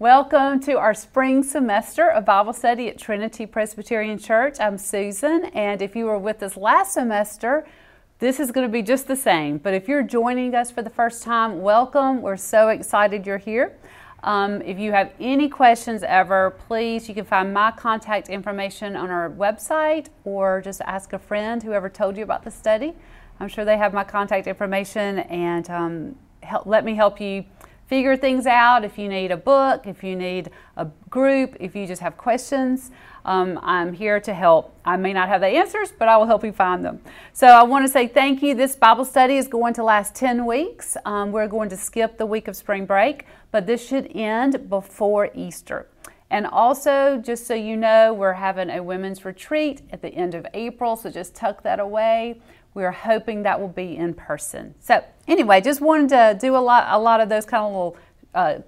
Welcome to our spring semester of Bible study at Trinity Presbyterian Church. I'm Susan, and if you were with us last semester, this is going to be just the same. But if you're joining us for the first time, welcome. We're so excited you're here. Um, if you have any questions ever, please, you can find my contact information on our website or just ask a friend, whoever told you about the study. I'm sure they have my contact information and um, help, let me help you figure things out. If you need a book, if you need a group, if you just have questions, um, I'm here to help. I may not have the answers, but I will help you find them. So I want to say thank you. This Bible study is going to last 10 weeks. Um, we're going to skip the week of spring break, but this should end before Easter. And also, just so you know, we're having a women's retreat at the end of April, so just tuck that away. We're hoping that will be in person. So, anyway, just wanted to do a lot, a lot of those kind of little uh,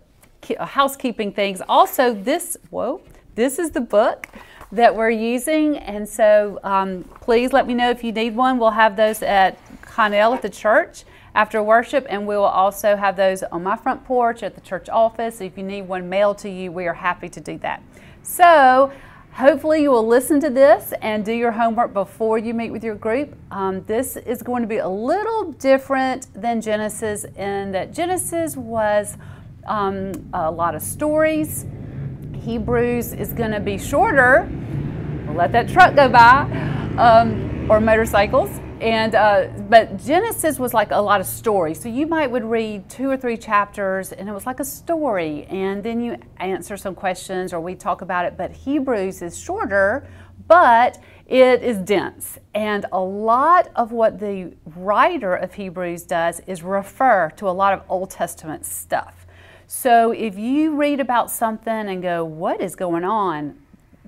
uh, housekeeping things. Also, this whoa, this is the book that we're using, and so um, please let me know if you need one. We'll have those at Connell at the church after worship, and we will also have those on my front porch at the church office. If you need one mailed to you, we are happy to do that. So, Hopefully, you will listen to this and do your homework before you meet with your group. Um, this is going to be a little different than Genesis in that Genesis was um, a lot of stories. Hebrews is going to be shorter. We'll let that truck go by, um, or motorcycles and uh, but genesis was like a lot of stories so you might would read two or three chapters and it was like a story. And then you answer some questions or we talk about it. But hebrews is shorter but it is dense. And a lot of what the writer of hebrews does is refer to a lot of old testament stuff. So if you read about something and go what is going on?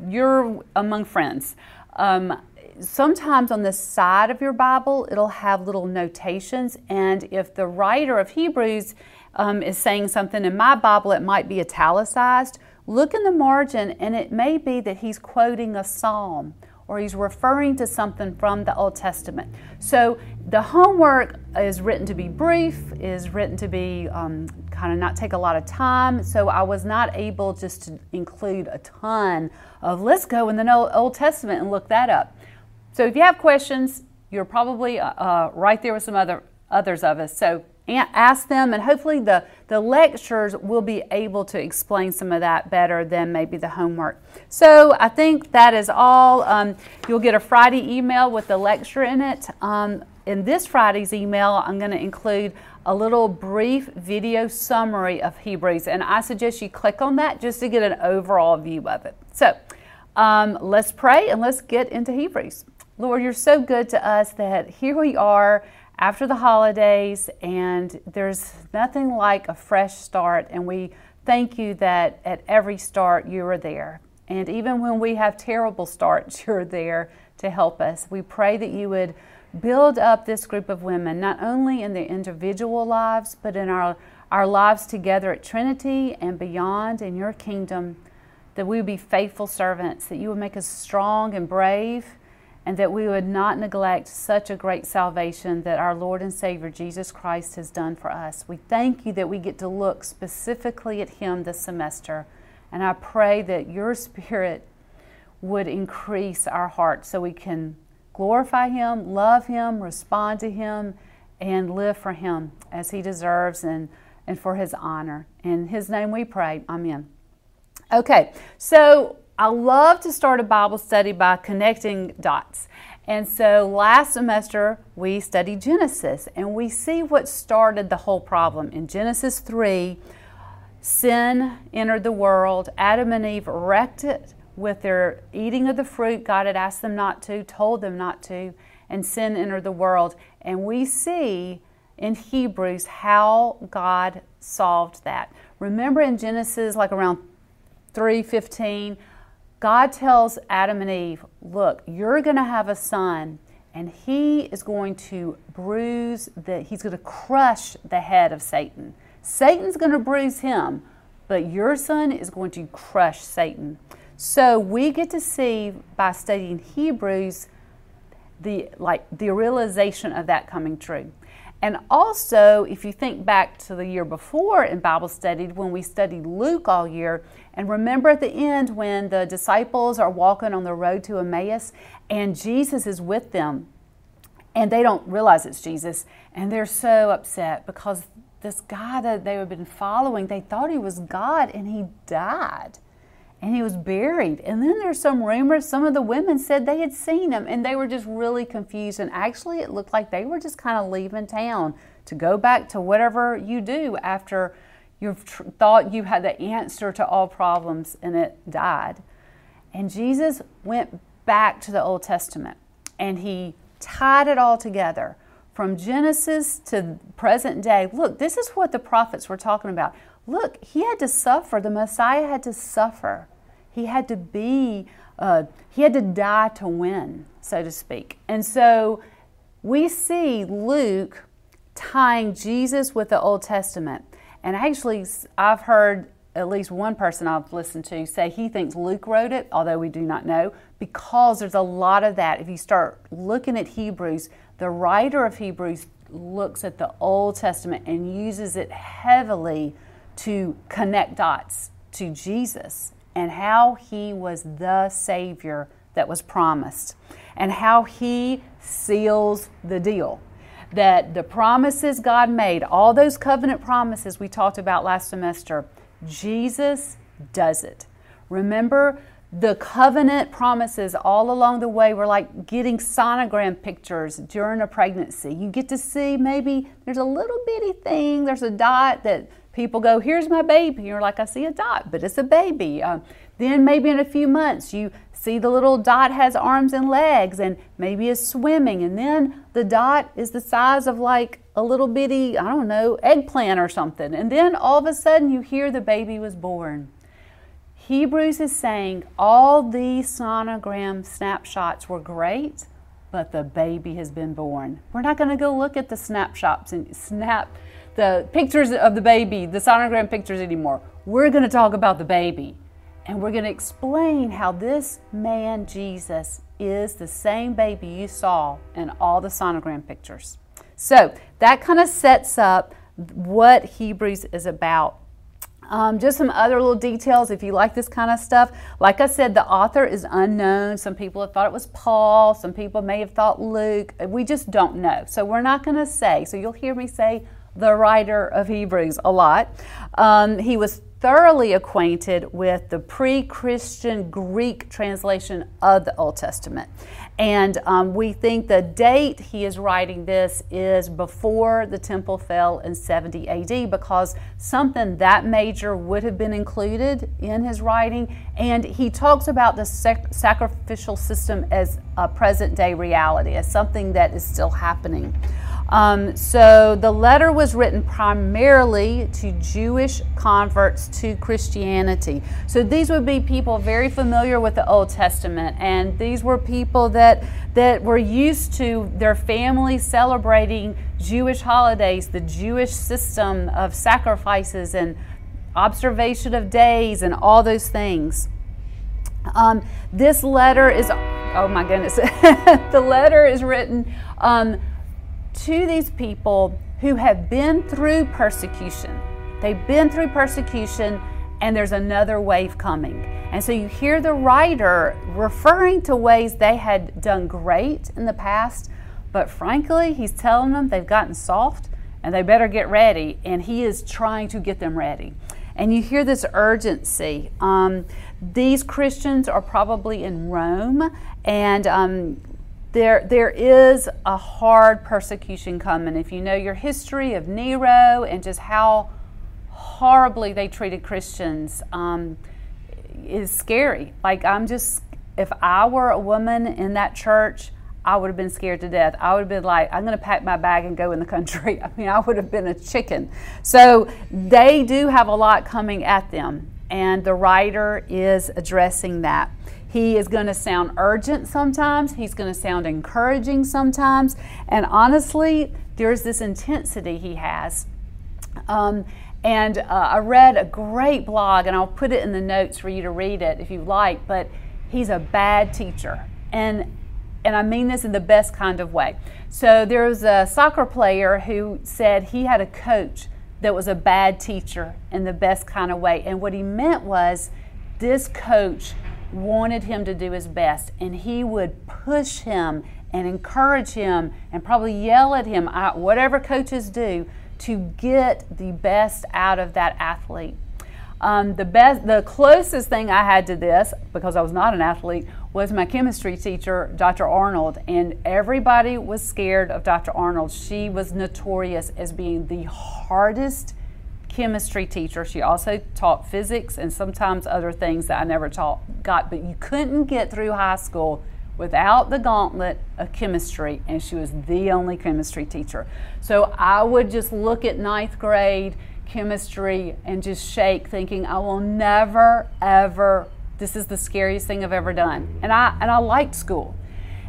You're among friends. Um, sometimes on the side of your Bible, it'll have little notations. And if the writer of Hebrews um, is saying something in my Bible, it might be italicized. Look in the margin, and it may be that he's quoting a psalm or he's referring to something from the Old Testament. So the homework is written to be brief, is written to be um, kind of not take a lot of time. So I was not able just to include a ton of let's go in the Old Testament and look that up. So if you have questions, you're probably uh, uh, right there with some other others of us. So ask them, and hopefully the, the lectures will be able to explain some of that better than maybe the homework. So I think that is all. Um, you'll get a Friday email with the lecture in it. Um, in this Friday's email, I'm going to include a little brief video summary of Hebrews, and I suggest you click on that just to get an overall view of it. So um, let's pray and let's get into Hebrews. Lord, you're so good to us that here we are after the holidays, and there's nothing like a fresh start. And we thank you that at every start you are there. And even when we have terrible starts, you're there to help us. We pray that you would build up this group of women, not only in their individual lives, but in our, our lives together at Trinity and beyond in your kingdom, that we would be faithful servants, that you would make us strong and brave and that we would not neglect such a great salvation that our Lord and Savior Jesus Christ has done for us. We thank you that we get to look specifically at Him this semester, and I pray that your Spirit would increase our hearts so we can glorify Him, love Him, respond to Him, and live for Him as He deserves and, and for His honor. In His name we pray. Amen. Okay, so I love to start a Bible study by connecting dots. And so last semester we studied Genesis and we see what started the whole problem. In Genesis 3, sin entered the world. Adam and Eve wrecked it with their eating of the fruit God had asked them not to, told them not to, and sin entered the world. And we see in Hebrews how God solved that. Remember in Genesis, like around 315, God tells Adam and Eve, Look, you're going to have a son, and he is going to bruise the, he's going to crush the head of Satan. Satan's going to bruise him, but your son is going to crush Satan. So we get to see by studying Hebrews the like the realization of that coming true. And also, if you think back to the year before in Bible study, when we studied Luke all year, and remember at the end when the disciples are walking on the road to Emmaus and Jesus is with them, and they don't realize it's Jesus, and they're so upset because this guy that they had been following, they thought he was God, and he died and he was buried. And then there's some rumors, some of the women said they had seen him and they were just really confused. And actually, it looked like they were just kind of leaving town to go back to whatever you do after you've tr- thought you had the answer to all problems and it died. And Jesus went back to the Old Testament and he tied it all together from Genesis to present day. Look, this is what the prophets were talking about. Look, he had to suffer. The Messiah had to suffer. He had to be, uh, he had to die to win, so to speak. And so we see Luke tying Jesus with the Old Testament. And actually, I've heard at least one person I've listened to say he thinks Luke wrote it, although we do not know, because there's a lot of that. If you start looking at Hebrews, the writer of Hebrews looks at the Old Testament and uses it heavily to connect dots to Jesus and how he was the Savior that was promised and how he seals the deal. That the promises God made, all those covenant promises we talked about last semester, Jesus does it. Remember, the covenant promises all along the way were like getting sonogram pictures during a pregnancy. You get to see maybe there's a little bitty thing, there's a dot that people go, Here's my baby. You're like, I see a dot, but it's a baby. Uh, then maybe in a few months, you see the little dot has arms and legs and maybe is swimming. And then the dot is the size of like a little bitty, I don't know, eggplant or something. And then all of a sudden, you hear the baby was born. Hebrews is saying all these sonogram snapshots were great, but the baby has been born. We're not going to go look at the snapshots and snap the pictures of the baby, the sonogram pictures anymore. We're going to talk about the baby. And we're going to explain how this man, Jesus, is the same baby you saw in all the sonogram pictures. So that kind of sets up what Hebrews is about. Um, just some other little details if you like this kind of stuff. Like I said, the author is unknown. Some people have thought it was Paul, some people may have thought Luke. We just don't know. So we're not going to say. So you'll hear me say the writer of Hebrews a lot. Um, he was thoroughly acquainted with the pre Christian Greek translation of the Old Testament. And um, we think the date he is writing this is before the temple fell in 70 AD because something that major would have been included in his writing. And he talks about the sac- sacrificial system as a present day reality, as something that is still happening. Um, so the letter was written primarily to Jewish converts to Christianity. So these would be people very familiar with the Old Testament, and these were people that that were used to their families celebrating Jewish holidays, the Jewish system of sacrifices and observation of days, and all those things. Um, this letter is, oh my goodness, the letter is written. Um, to these people who have been through persecution. They've been through persecution, and there's another wave coming. And so you hear the writer referring to ways they had done great in the past, but frankly, he's telling them they've gotten soft and they better get ready, and he is trying to get them ready. And you hear this urgency. Um, these Christians are probably in Rome, and um, there, there is a hard persecution coming. If you know your history of Nero and just how horribly they treated Christians, um, is scary. Like, I'm just, if I were a woman in that church, I would have been scared to death. I would have been like, I'm going to pack my bag and go in the country. I mean, I would have been a chicken. So they do have a lot coming at them, and the writer is addressing that. He is going to sound urgent sometimes, he's going to sound encouraging sometimes, and honestly, there's this intensity he has. Um, and uh, I read a great blog, and I'll put it in the notes for you to read it if you like, but he's a bad teacher. And and I mean this in the best kind of way. So there was a soccer player who said he had a coach that was a bad teacher in the best kind of way. And what he meant was this coach wanted him to do his best, and he would push him and encourage him and probably yell at him, whatever coaches do, to get the best out of that athlete. Um, the best, the closest thing I had to this, because I was not an athlete, was my chemistry teacher, Dr. Arnold, and everybody was scared of Dr. Arnold. She was notorious as being the hardest chemistry teacher. She also taught physics and sometimes other things that I never taught got, but you couldn't get through high school without the gauntlet of chemistry, and she was the only chemistry teacher. So I would just look at ninth grade chemistry and just shake, thinking, I will never, ever, this is the scariest thing I've ever done. And I, and I liked school.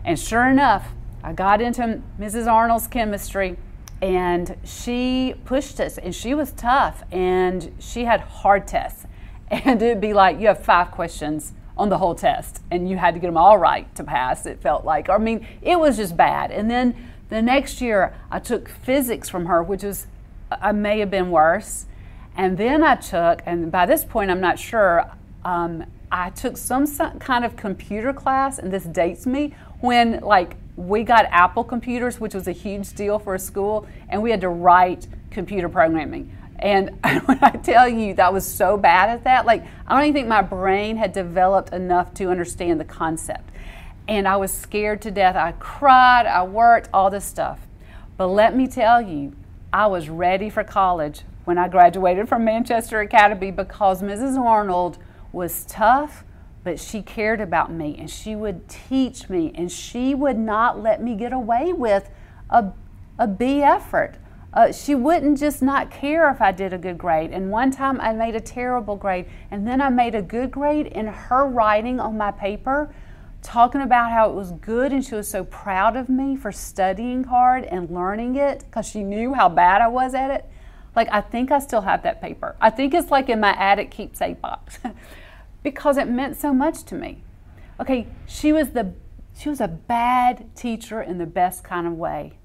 And sure enough, I got into Mrs. Arnold's chemistry and she pushed us and she was tough and she had hard tests. And it'd be like, you have five questions on the whole test and you had to get them all right to pass, it felt like. I mean, it was just bad. And then the next year, I took physics from her, which was I may have been worse. And then I took, and by this point, I'm not sure, um, I took some kind of computer class, and this dates me when, like, we got Apple computers, which was a huge deal for a school, and we had to write computer programming. And when I tell you that I was so bad at that, like, I don't even think my brain had developed enough to understand the concept. And I was scared to death. I cried, I worked, all this stuff. But let me tell you, I was ready for college when I graduated from Manchester Academy because Mrs. Arnold was tough, but she cared about me and she would teach me and she would not let me get away with a, a B effort. Uh, she wouldn't just not care if I did a good grade. And one time I made a terrible grade, and then I made a good grade, in her writing on my paper talking about how it was good and she was so proud of me for studying hard and learning it because she knew how bad I was at it. Like, I think I still have that paper. I think it's like in my attic keepsake box because it meant so much to me. Okay, she was the she was a bad teacher in the best kind of way.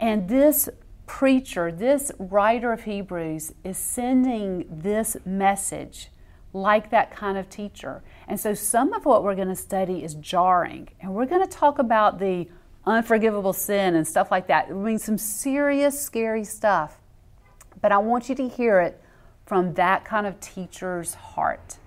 And this preacher, this writer of Hebrews is sending this message like that kind of teacher. And so some of what we're going to study is jarring. And we're going to talk about the unforgivable sin and stuff like that. I mean, some serious, scary stuff. But I want you to hear it from that kind of teacher's heart.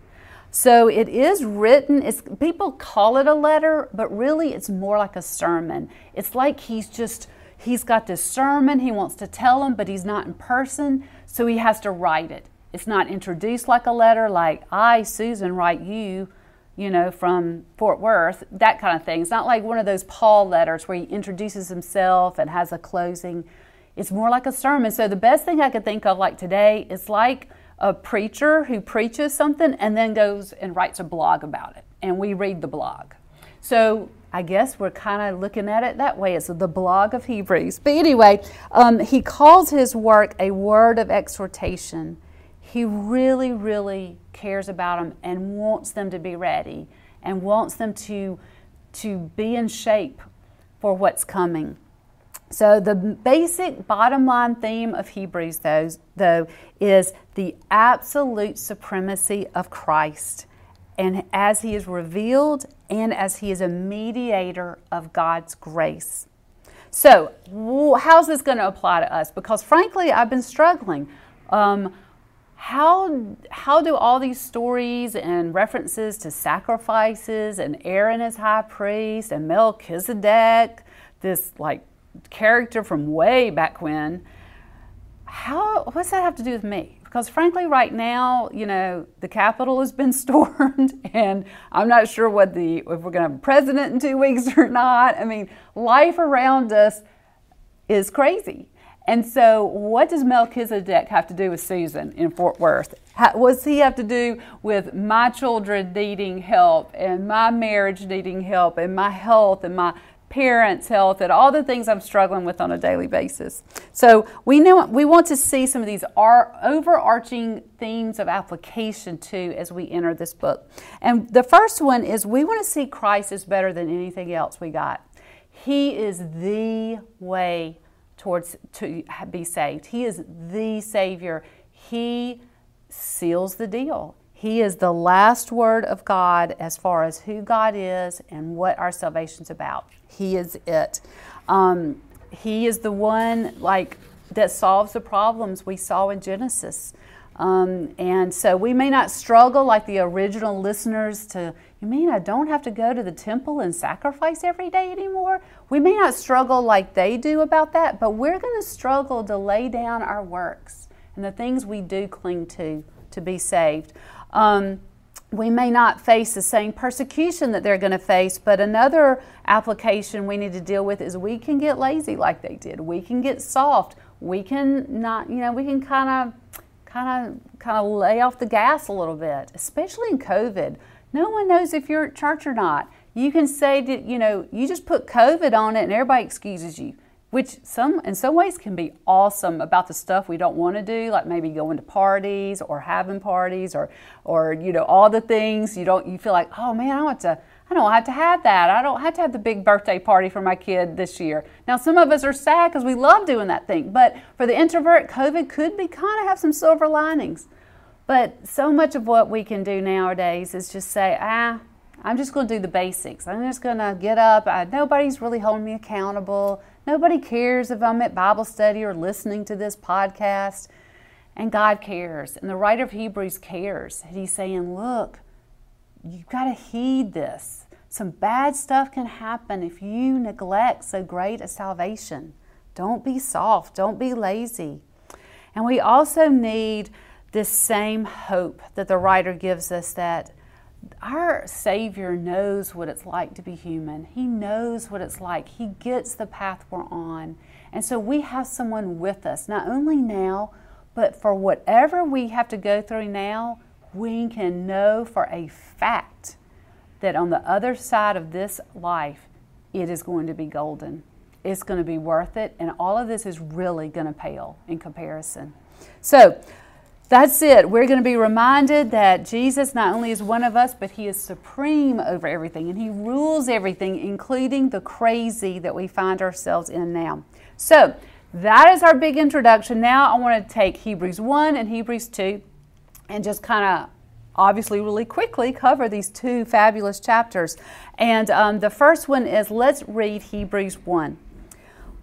So it is written, it's, people call it a letter, but really it's more like a sermon. It's like he's just, he's got this sermon he wants to tell them, but he's not in person, so he has to write it. It's not introduced like a letter, like I, Susan, write you, you know, from Fort Worth, that kind of thing. It's not like one of those Paul letters where he introduces himself and has a closing. It's more like a sermon. So the best thing I could think of, like today, is like a preacher who preaches something and then goes and writes a blog about it, and we read the blog. So I guess we're kind of looking at it that way. It's the blog of Hebrews. But anyway, um, he calls his work a word of exhortation he really, really cares about them and wants them to be ready and wants them to, to be in shape for what's coming. So, the basic bottom line theme of Hebrews, though, though, is the absolute supremacy of Christ and as he is revealed and as he is a mediator of God's grace. So, how's this going to apply to us? Because frankly, I've been struggling. Um, how, how do all these stories and references to sacrifices and Aaron as high priest and Melchizedek, this like character from way back when, how, what's that have to do with me? Because frankly, right now, you know, the Capitol has been stormed, and I'm not sure what the if we're going to have a president in two weeks or not. I mean, life around us is crazy. And so, what does Melchizedek have to do with Susan in Fort Worth? what does he have to do with my children needing help and my marriage needing help and my health and my parents' health and all the things I'm struggling with on a daily basis? So, we know we want to see some of these overarching themes of application too as we enter this book. And the first one is we want to see Christ is better than anything else we got. He is the way towards to be saved. He is the Savior. He seals the deal. He is the last word of God as far as who God is and what our salvation's about. He is it. Um, he is the one like that solves the problems we saw in Genesis. Um, and so we may not struggle like the original listeners to, you mean I don't have to go to the temple and sacrifice every day anymore? We may not struggle like they do about that, but we're going to struggle to lay down our works and the things we do cling to to be saved. Um, we may not face the same persecution that they're going to face, but another application we need to deal with is we can get lazy like they did. We can get soft. We can not, you know, we can kind of kind of kind of lay off the gas a little bit, especially in COVID. No one knows if you're at church or not. You can say that, you know, you just put COVID on it and everybody excuses you which some in some ways can be awesome about the stuff we don't want to do like maybe going to parties or having parties or or you know all the things you don't you feel like oh man i want to i don't have to have that. I don't have to have the big birthday party for my kid this year. Now some of us are sad because we love doing that thing but for the introvert covid could be kind of have some silver linings. But so much of what we can do nowadays is just say ah i'm just going to do the basics i'm just going to get up I, nobody's really holding me accountable Nobody cares if I'm at Bible study or listening to this podcast. And God cares. And the writer of Hebrews cares. And he's saying, look, you've got to heed this. Some bad stuff can happen if you neglect so great a salvation. Don't be soft, don't be lazy. And we also need this same hope that the writer gives us that our Savior knows what it's like to be human. He knows what it's like. He gets the path we're on. And so we have someone with us, not only now, but for whatever we have to go through now, we can know for a fact that on the other side of this life, it is going to be golden. It's going to be worth it, and all of this is really going to pale in comparison. So, that's it. We're going to be reminded that Jesus not only is one of us, but He is supreme over everything and He rules everything, including the crazy that we find ourselves in now. So, that is our big introduction. Now, I want to take Hebrews 1 and Hebrews 2 and just kind of obviously really quickly cover these two fabulous chapters. And um, the first one is let's read Hebrews 1.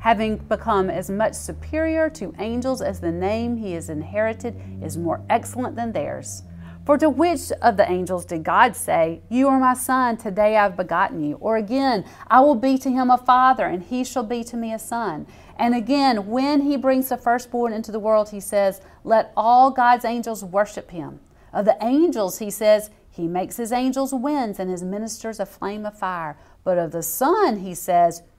having become as much superior to angels as the name he has inherited is more excellent than theirs. For to which of the angels did God say, You are my son, today I've begotten you? Or again, I will be to him a father, and he shall be to me a son. And again, when he brings the firstborn into the world, he says, Let all God's angels worship him. Of the angels, he says, he makes his angels winds and his ministers a flame of fire. But of the Son, he says,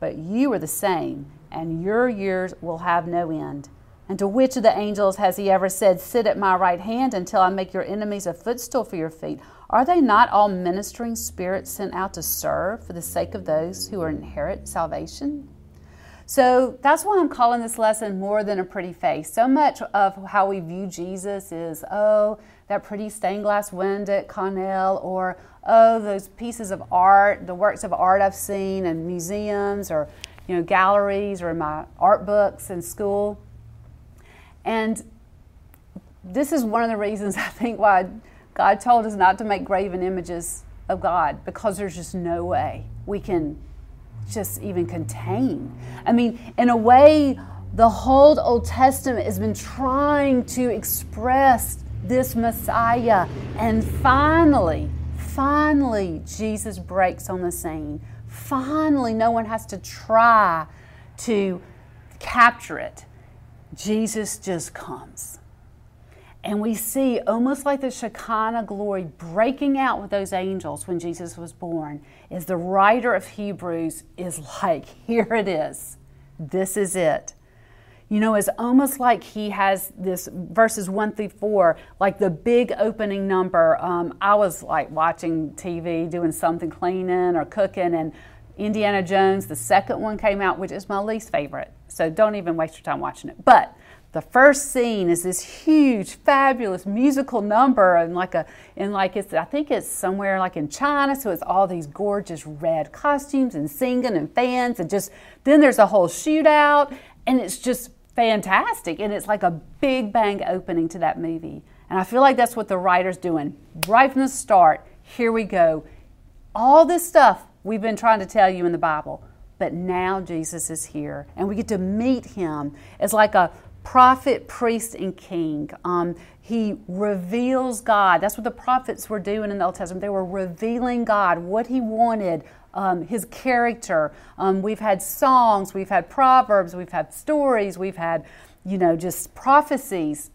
But you are the same, and your years will have no end. And to which of the angels has he ever said, Sit at my right hand until I make your enemies a footstool for your feet? Are they not all ministering spirits sent out to serve for the sake of those who inherit salvation? So that's why I'm calling this lesson more than a pretty face. So much of how we view Jesus is, oh, that pretty stained glass window at Cornell, or oh, those pieces of art, the works of art I've seen in museums or you know galleries or in my art books in school. And this is one of the reasons I think why God told us not to make graven images of God because there's just no way we can just even contain. I mean, in a way, The whole Old Testament has been trying to express this Messiah. And finally, finally, Jesus breaks on the scene. Finally, no one has to try to capture it. Jesus just comes. And we see almost like the Shekinah glory breaking out with those angels when Jesus was born, is the writer of Hebrews is like, here it is. This is it. You know, it's almost like he has this verses one through four, like the big opening number. Um, I was like watching TV, doing something cleaning or cooking, and Indiana Jones, the second one came out, which is my least favorite. So don't even waste your time watching it. But the first scene is this huge, fabulous musical number, and like a, and like it's, I think it's somewhere like in China, so it's all these gorgeous red costumes and singing and fans, and just then there's a whole shootout, and it's just fantastic, and it's like a big bang opening to that movie. And I feel like that's what the writer's doing right from the start. Here we go. All this stuff we've been trying to tell you in the Bible, but now Jesus is here, and we get to meet him as like a prophet, priest, and king. Um, he reveals God. That's what the prophets were doing in the Old Testament. They were revealing God, what He wanted, um, his character. Um, we've had songs, we've had proverbs, we've had stories, we've had, you know, just prophecies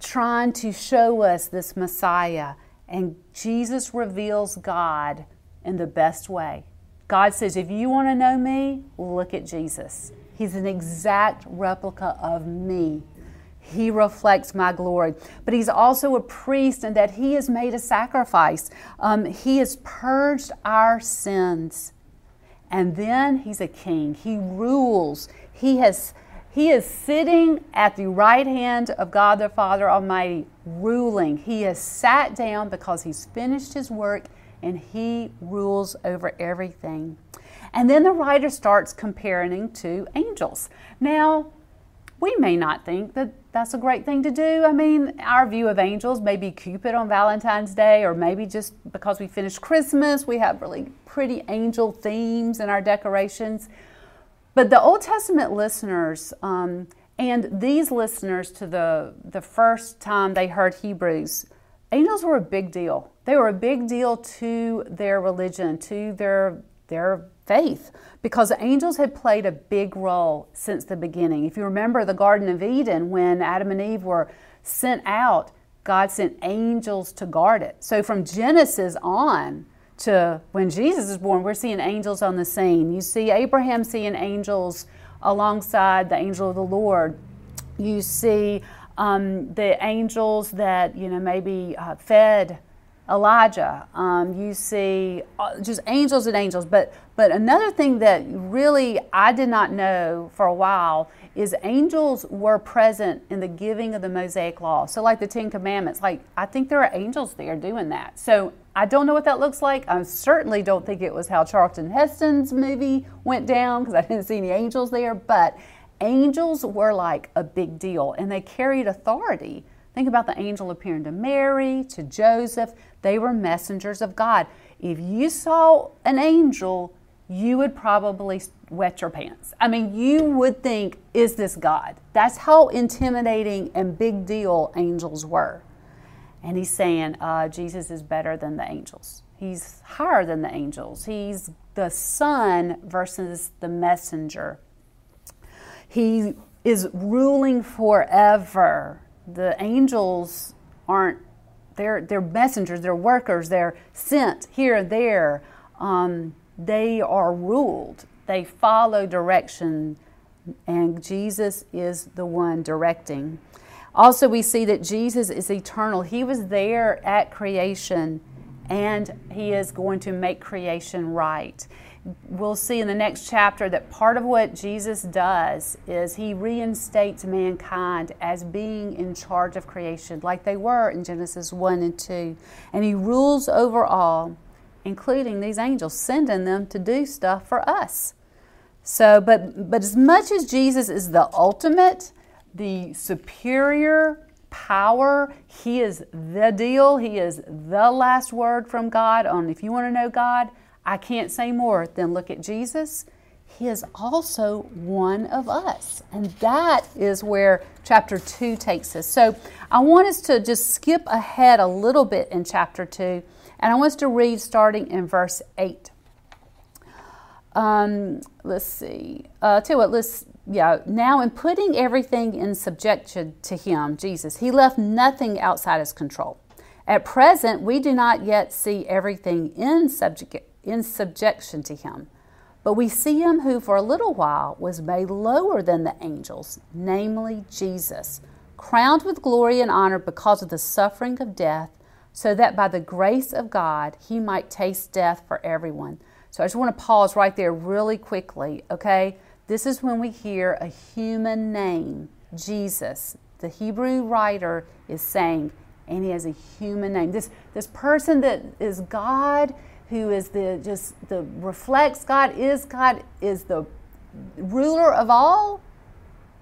trying to show us this Messiah. And Jesus reveals God in the best way. God says, if you want to know me, look at Jesus. He's an exact replica of me. He reflects my glory. But he's also a priest in that he has made a sacrifice. Um, he has purged our sins. And then he's a king. He rules. He has he is sitting at the right hand of God the Father Almighty, ruling. He has sat down because he's finished his work and he rules over everything. And then the writer starts comparing to angels. Now, we may not think that that's a great thing to do. I mean, our view of angels may be Cupid on Valentine's Day, or maybe just because we finished Christmas, we have really pretty angel themes in our decorations. But the Old Testament listeners, um, and these listeners to the, the first time they heard Hebrews, angels were a big deal. They were a big deal to their religion, to their, their faith because angels had played a big role since the beginning. If you remember the Garden of Eden, when Adam and Eve were sent out, God sent angels to guard it. So from Genesis on to when Jesus is born, we're seeing angels on the scene. You see Abraham seeing angels alongside the angel of the Lord. You see um, the angels that, you know, maybe uh, fed Elijah. Um, you see uh, just angels and angels. But but another thing that really I did not know for a while is angels were present in the giving of the Mosaic Law. So like the Ten Commandments, like I think there are angels there doing that. So I don't know what that looks like. I certainly don't think it was how Charlton Heston's movie went down because I didn't see any angels there. But angels were like a big deal and they carried authority. Think about the angel appearing to Mary, to Joseph. They were messengers of God. If you saw an angel, you would probably wet your pants. I mean, you would think, is this God? That's how intimidating and big deal angels were. And he's saying, uh, Jesus is better than the angels. He's higher than the angels. He's the son versus the messenger. He is ruling forever the angels aren't they're they're messengers, they're workers, they're sent here and there. Um, they are ruled. They follow direction, and Jesus is the one directing. Also, we see that Jesus is eternal. He was there at creation, and He is going to make creation right we'll see in the next chapter that part of what Jesus does is he reinstates mankind as being in charge of creation, like they were in Genesis 1 and 2. And he rules over all, including these angels, sending them to do stuff for us. So, but, but as much as Jesus is the ultimate, the superior power, he is the deal, he is the last word from God on if you want to know God I can't say more than look at Jesus. he is also one of us. And that is where chapter 2 takes us. So I want us to just skip ahead a little bit in chapter 2, and I want us to read starting in verse 8. Um, let's see. Uh, tell what, let's, yeah, now in putting everything in subjection to him, Jesus, he left nothing outside his control. At present, we do not yet see everything in, subject, in subjection to him. But we see him who for a little while was made lower than the angels, namely Jesus, crowned with glory and honor because of the suffering of death, so that by the grace of God he might taste death for everyone. So I just want to pause right there really quickly, okay? This is when we hear a human name, Jesus. The Hebrew writer is saying, and he has a human name. This, this person that is God who is the just the reflects God, is God, is the ruler of all,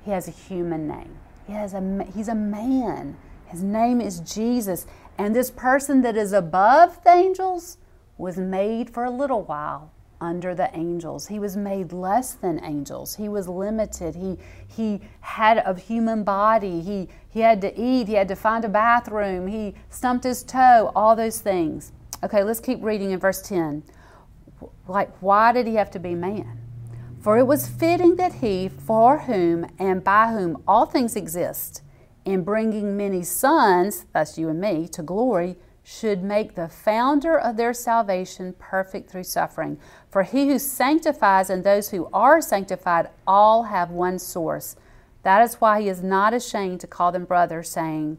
he has a human name. He has a he's a man. His name is Jesus. And this person that is above the angels was made for a little while under the angels. He was made less than angels. He was limited. He he had a human body. He he had to eat. He had to find a bathroom. He stumped his toe. All those things. Okay, let's keep reading in verse 10. Like, why did he have to be man? For it was fitting that he, for whom and by whom all things exist, in bringing many sons, that's you and me, to glory, should make the founder of their salvation perfect through suffering. For he who sanctifies and those who are sanctified all have one source. That is why he is not ashamed to call them brothers, saying,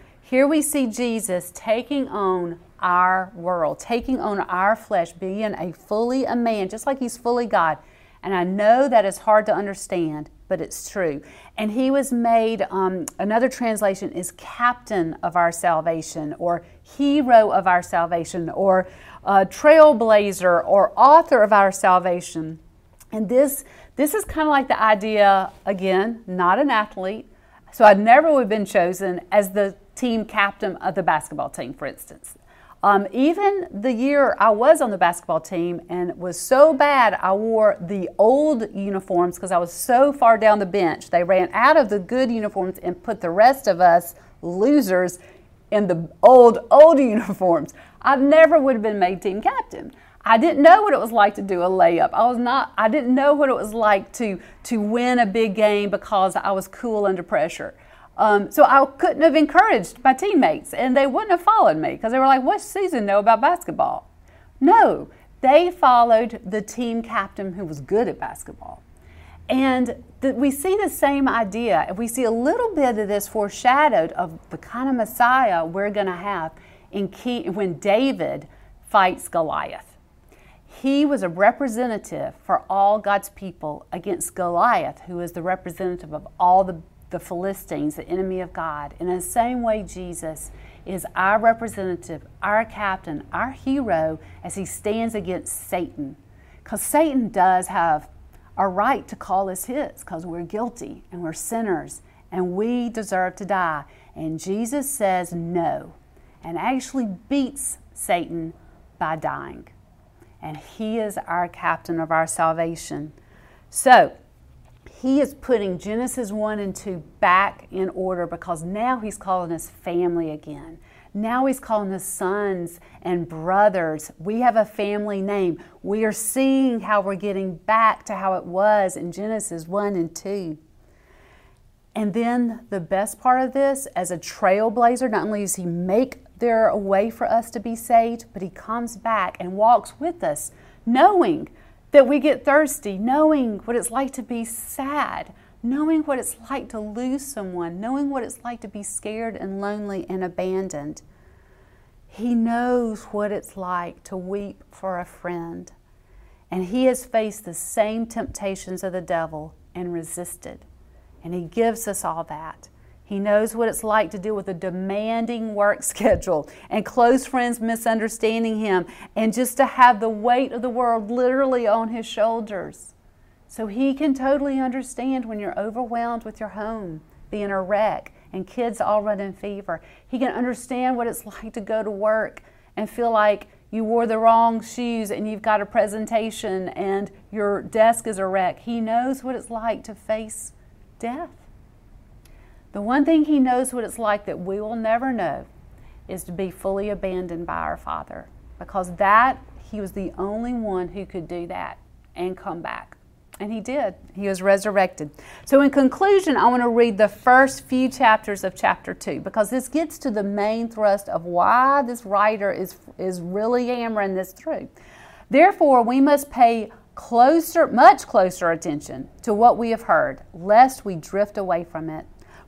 here we see Jesus taking on our world, taking on our flesh, being a fully a man, just like he's fully God. And I know that is hard to understand, but it's true. And he was made, um, another translation is captain of our salvation, or hero of our salvation, or uh, trailblazer, or author of our salvation. And this, this is kind of like the idea, again, not an athlete. So I never would have been chosen as the team captain of the basketball team, for instance. Um, even the year I was on the basketball team and was so bad, I wore the old uniforms because I was so far down the bench. They ran out of the good uniforms and put the rest of us losers in the old, old uniforms. I never would have been made team captain. I didn't know what it was like to do a layup. I was not I didn't know what it was like to to win a big game because I was cool under pressure. Um, so I couldn't have encouraged my teammates, and they wouldn't have followed me because they were like, "What's Susan know about basketball?" No, they followed the team captain who was good at basketball. And we see the same idea, and we see a little bit of this foreshadowed of the kind of Messiah we're going to have in key, when David fights Goliath. He was a representative for all God's people against Goliath, who is the representative of all the the Philistines, the enemy of God. In the same way, Jesus is our representative, our captain, our hero as he stands against Satan. Because Satan does have a right to call us his, because we're guilty and we're sinners and we deserve to die. And Jesus says no and actually beats Satan by dying. And he is our captain of our salvation. So, he is putting Genesis 1 and 2 back in order because now he's calling us family again. Now he's calling us sons and brothers. We have a family name. We are seeing how we're getting back to how it was in Genesis 1 and 2. And then the best part of this, as a trailblazer, not only does he make there a way for us to be saved, but he comes back and walks with us, knowing that we get thirsty, knowing what it's like to be sad, knowing what it's like to lose someone, knowing what it's like to be scared and lonely and abandoned. He knows what it's like to weep for a friend. And he has faced the same temptations of the devil and resisted. And he gives us all that. He knows what it's like to deal with a demanding work schedule and close friends misunderstanding him and just to have the weight of the world literally on his shoulders. So he can totally understand when you're overwhelmed with your home being a wreck and kids all running fever. He can understand what it's like to go to work and feel like you wore the wrong shoes and you've got a presentation and your desk is a wreck. He knows what it's like to face death. The one thing he knows what it's like that we will never know is to be fully abandoned by our Father because that he was the only one who could do that and come back. And he did. He was resurrected. So, in conclusion, I want to read the first few chapters of chapter 2 because this gets to the main thrust of why this writer is, is really hammering this through. Therefore, we must pay closer, much closer attention to what we have heard, lest we drift away from it.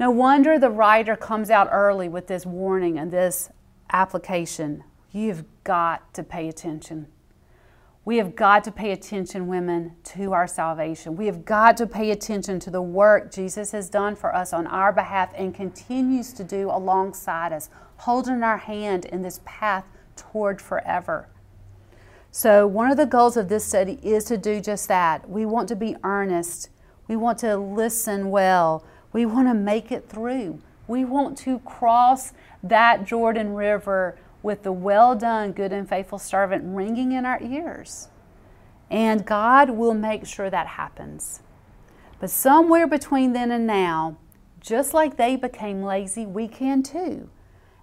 No wonder the writer comes out early with this warning and this application. You've got to pay attention. We have got to pay attention, women, to our salvation. We have got to pay attention to the work Jesus has done for us on our behalf and continues to do alongside us, holding our hand in this path toward forever. So, one of the goals of this study is to do just that. We want to be earnest, we want to listen well, we want to make it through. We want to cross that Jordan River with the well done, good and faithful servant ringing in our ears. And God will make sure that happens. But somewhere between then and now, just like they became lazy, we can too.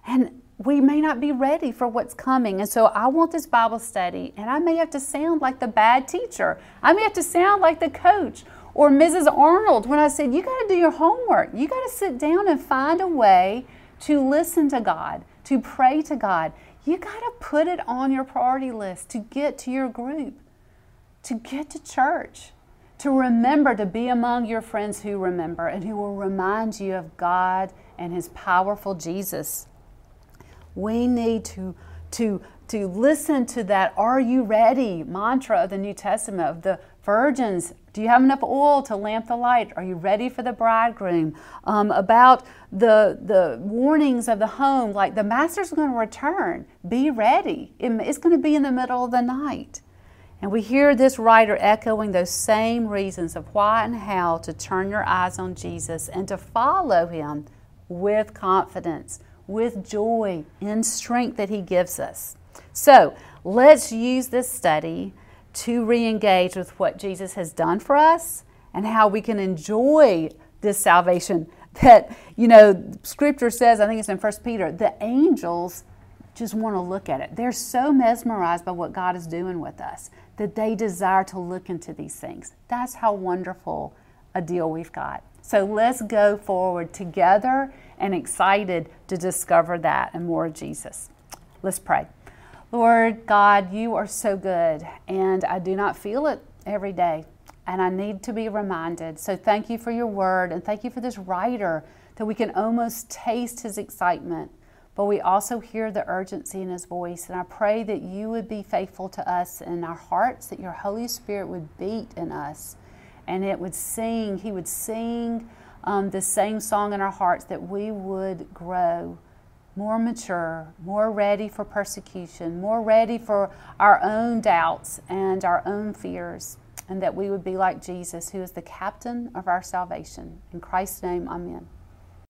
And we may not be ready for what's coming. And so I want this Bible study, and I may have to sound like the bad teacher. I may have to sound like the coach or Mrs. Arnold when I said, You got to do your homework. You got to sit down and find a way to listen to God, to pray to God. You got to put it on your priority list to get to your group, to get to church, to remember to be among your friends who remember and who will remind you of God and His powerful Jesus. We need to, to, to listen to that Are you ready mantra of the New Testament, of the virgins do you have enough oil to lamp the light? Are you ready for the bridegroom? Um, about the, the warnings of the home, like the master's going to return. Be ready. It, it's going to be in the middle of the night. And we hear this writer echoing those same reasons of why and how to turn your eyes on Jesus and to follow him with confidence, with joy, in strength that he gives us. So let's use this study to re engage with what Jesus has done for us and how we can enjoy this salvation that, you know, scripture says, I think it's in First Peter, the angels just want to look at it. They're so mesmerized by what God is doing with us that they desire to look into these things. That's how wonderful a deal we've got. So let's go forward together and excited to discover that and more of Jesus. Let's pray. Lord God, you are so good, and I do not feel it every day, and I need to be reminded. So thank you for your word, and thank you for this writer that we can almost taste his excitement, but we also hear the urgency in his voice. And I pray that you would be faithful to us in our hearts, that your Holy Spirit would beat in us, and it would sing, he would sing um, the same song in our hearts, that we would grow more mature, more ready for persecution, more ready for our own doubts and our own fears, and that we would be like Jesus, who is the captain of our salvation. In Christ's name, amen.